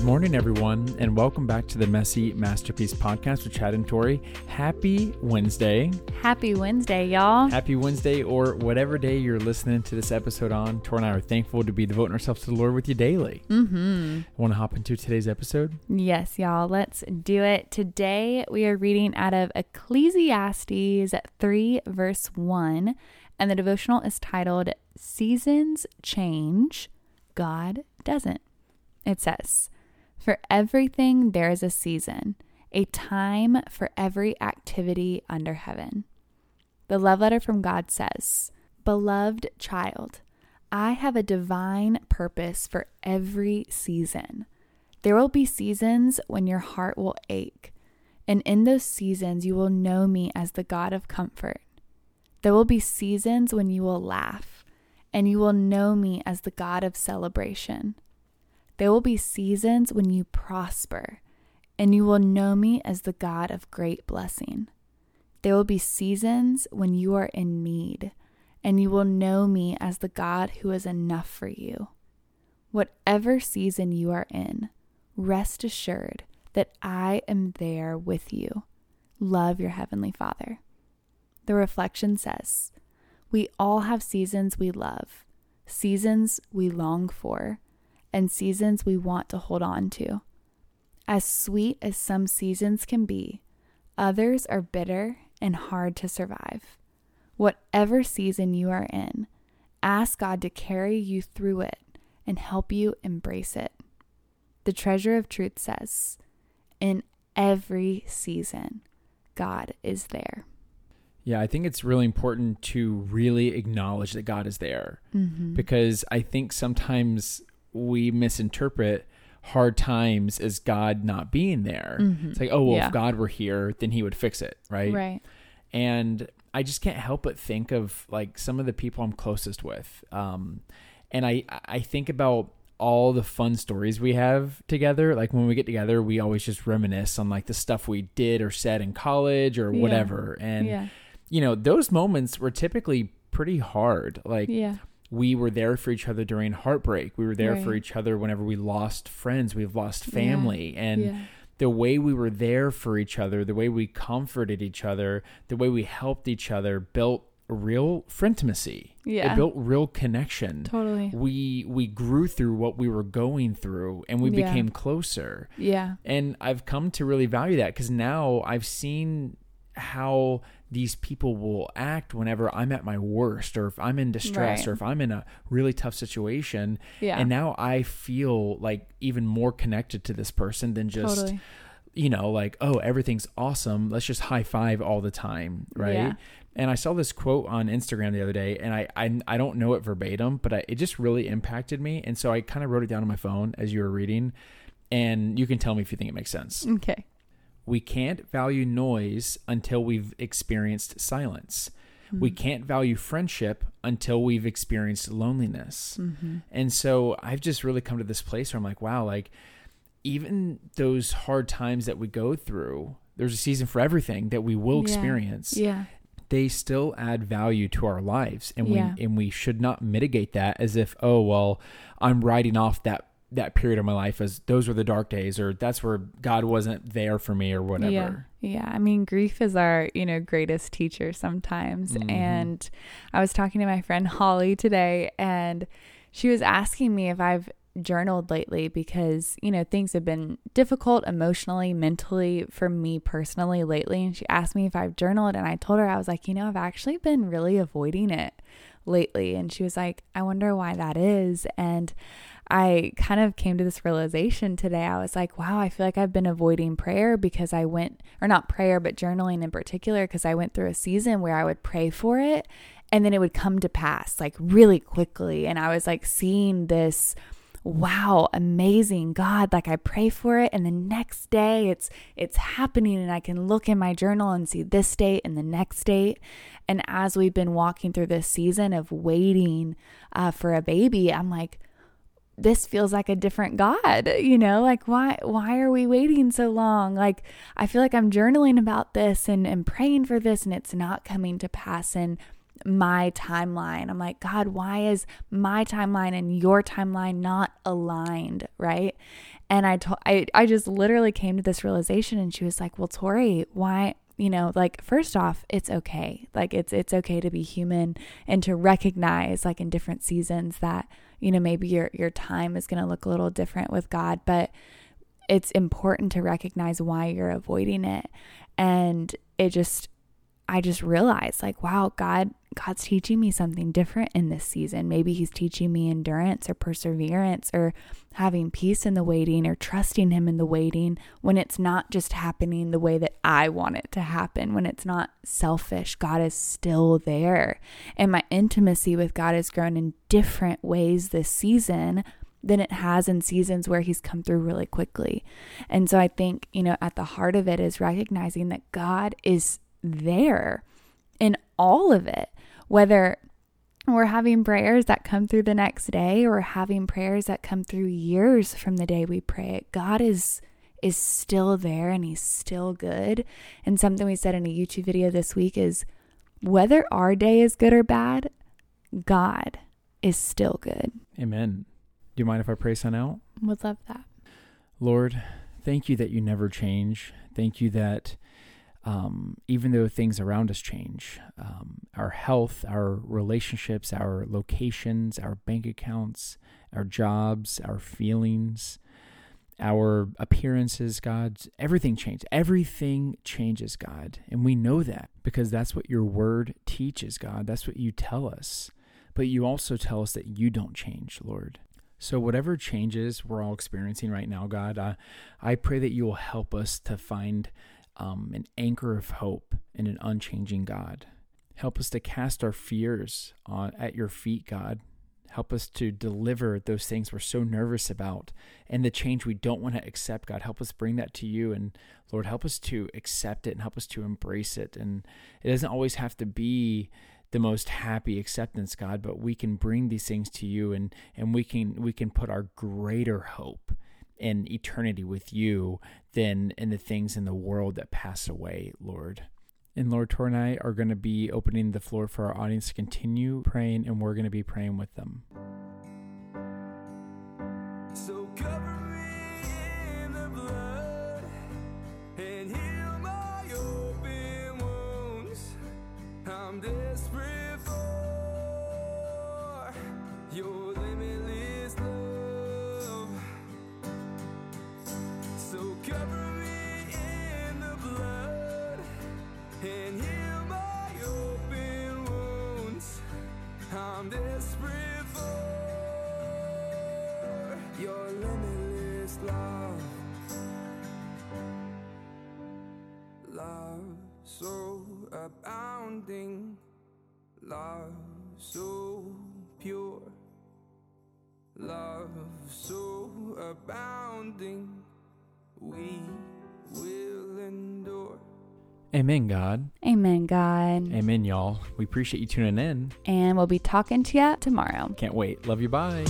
Good morning, everyone, and welcome back to the Messy Masterpiece podcast with Chad and Tori. Happy Wednesday. Happy Wednesday, y'all. Happy Wednesday, or whatever day you're listening to this episode on. Tori and I are thankful to be devoting ourselves to the Lord with you daily. Mm-hmm. Want to hop into today's episode? Yes, y'all. Let's do it. Today we are reading out of Ecclesiastes 3, verse 1, and the devotional is titled Seasons Change, God Doesn't. It says, For everything there is a season, a time for every activity under heaven. The love letter from God says, Beloved child, I have a divine purpose for every season. There will be seasons when your heart will ache, and in those seasons you will know me as the God of comfort. There will be seasons when you will laugh, and you will know me as the God of celebration. There will be seasons when you prosper, and you will know me as the God of great blessing. There will be seasons when you are in need, and you will know me as the God who is enough for you. Whatever season you are in, rest assured that I am there with you. Love your Heavenly Father. The reflection says, We all have seasons we love, seasons we long for and seasons we want to hold on to. As sweet as some seasons can be, others are bitter and hard to survive. Whatever season you are in, ask God to carry you through it and help you embrace it. The treasure of truth says, in every season, God is there. Yeah, I think it's really important to really acknowledge that God is there mm-hmm. because I think sometimes we misinterpret hard times as God not being there. Mm-hmm. It's like, oh, well, yeah. if God were here, then he would fix it, right? Right. And I just can't help but think of like some of the people I'm closest with. Um, and I, I think about all the fun stories we have together. Like when we get together, we always just reminisce on like the stuff we did or said in college or whatever. Yeah. And, yeah. you know, those moments were typically pretty hard. Like, yeah we were there for each other during heartbreak. We were there right. for each other whenever we lost friends, we've lost family. Yeah. And yeah. the way we were there for each other, the way we comforted each other, the way we helped each other built real intimacy. Yeah. It built real connection. Totally. We we grew through what we were going through and we yeah. became closer. Yeah. And I've come to really value that cuz now I've seen how these people will act whenever I'm at my worst or if I'm in distress right. or if I'm in a really tough situation. Yeah. And now I feel like even more connected to this person than just totally. you know, like, oh, everything's awesome. Let's just high five all the time, right? Yeah. And I saw this quote on Instagram the other day, and I I, I don't know it verbatim, but I, it just really impacted me, and so I kind of wrote it down on my phone as you were reading, and you can tell me if you think it makes sense. Okay. We can't value noise until we've experienced silence. Mm-hmm. We can't value friendship until we've experienced loneliness. Mm-hmm. And so I've just really come to this place where I'm like, wow, like even those hard times that we go through, there's a season for everything that we will yeah. experience. Yeah. They still add value to our lives and we and we should not mitigate that as if, oh well, I'm writing off that that period of my life as those were the dark days or that's where God wasn't there for me or whatever. Yeah. Yeah. I mean, grief is our, you know, greatest teacher sometimes. Mm-hmm. And I was talking to my friend Holly today and she was asking me if I've journaled lately because, you know, things have been difficult emotionally, mentally for me personally lately. And she asked me if I've journaled and I told her I was like, you know, I've actually been really avoiding it lately. And she was like, I wonder why that is. And I kind of came to this realization today. I was like, wow, I feel like I've been avoiding prayer because I went, or not prayer, but journaling in particular, because I went through a season where I would pray for it and then it would come to pass like really quickly. And I was like seeing this wow amazing god like i pray for it and the next day it's it's happening and i can look in my journal and see this date and the next date and as we've been walking through this season of waiting uh, for a baby i'm like this feels like a different God, you know, like why why are we waiting so long? Like I feel like I'm journaling about this and, and praying for this and it's not coming to pass. And my timeline. I'm like, God, why is my timeline and your timeline not aligned? Right. And I told, I, I just literally came to this realization and she was like, well, Tori, why, you know, like first off, it's okay. Like it's, it's okay to be human and to recognize like in different seasons that, you know, maybe your, your time is going to look a little different with God, but it's important to recognize why you're avoiding it. And it just, I just realized like, wow, God, God's teaching me something different in this season. Maybe He's teaching me endurance or perseverance or having peace in the waiting or trusting Him in the waiting when it's not just happening the way that I want it to happen, when it's not selfish. God is still there. And my intimacy with God has grown in different ways this season than it has in seasons where he's come through really quickly. And so I think, you know, at the heart of it is recognizing that God is there in all of it, whether we're having prayers that come through the next day or having prayers that come through years from the day we pray it. God is is still there and he's still good. And something we said in a YouTube video this week is whether our day is good or bad, God is still good. Amen. Do you mind if I pray son out? Would love that. Lord, thank you that you never change. Thank you that um, even though things around us change, um, our health, our relationships, our locations, our bank accounts, our jobs, our feelings, our appearances, God, everything changes. Everything changes, God. And we know that because that's what your word teaches, God. That's what you tell us. But you also tell us that you don't change, Lord. So, whatever changes we're all experiencing right now, God, I pray that you will help us to find um, an anchor of hope in an unchanging God. Help us to cast our fears on, at your feet, God. Help us to deliver those things we're so nervous about and the change we don't want to accept, God. Help us bring that to you. And Lord, help us to accept it and help us to embrace it. And it doesn't always have to be the most happy acceptance god but we can bring these things to you and and we can we can put our greater hope in eternity with you than in the things in the world that pass away, Lord. And Lord, Tor and I are going to be opening the floor for our audience to continue praying, and we're going to be praying with them. So desperate so abounding, love so pure, love so abounding, we will endure. Amen, God. Amen, God. Amen, y'all. We appreciate you tuning in. And we'll be talking to you tomorrow. Can't wait. Love you. Bye.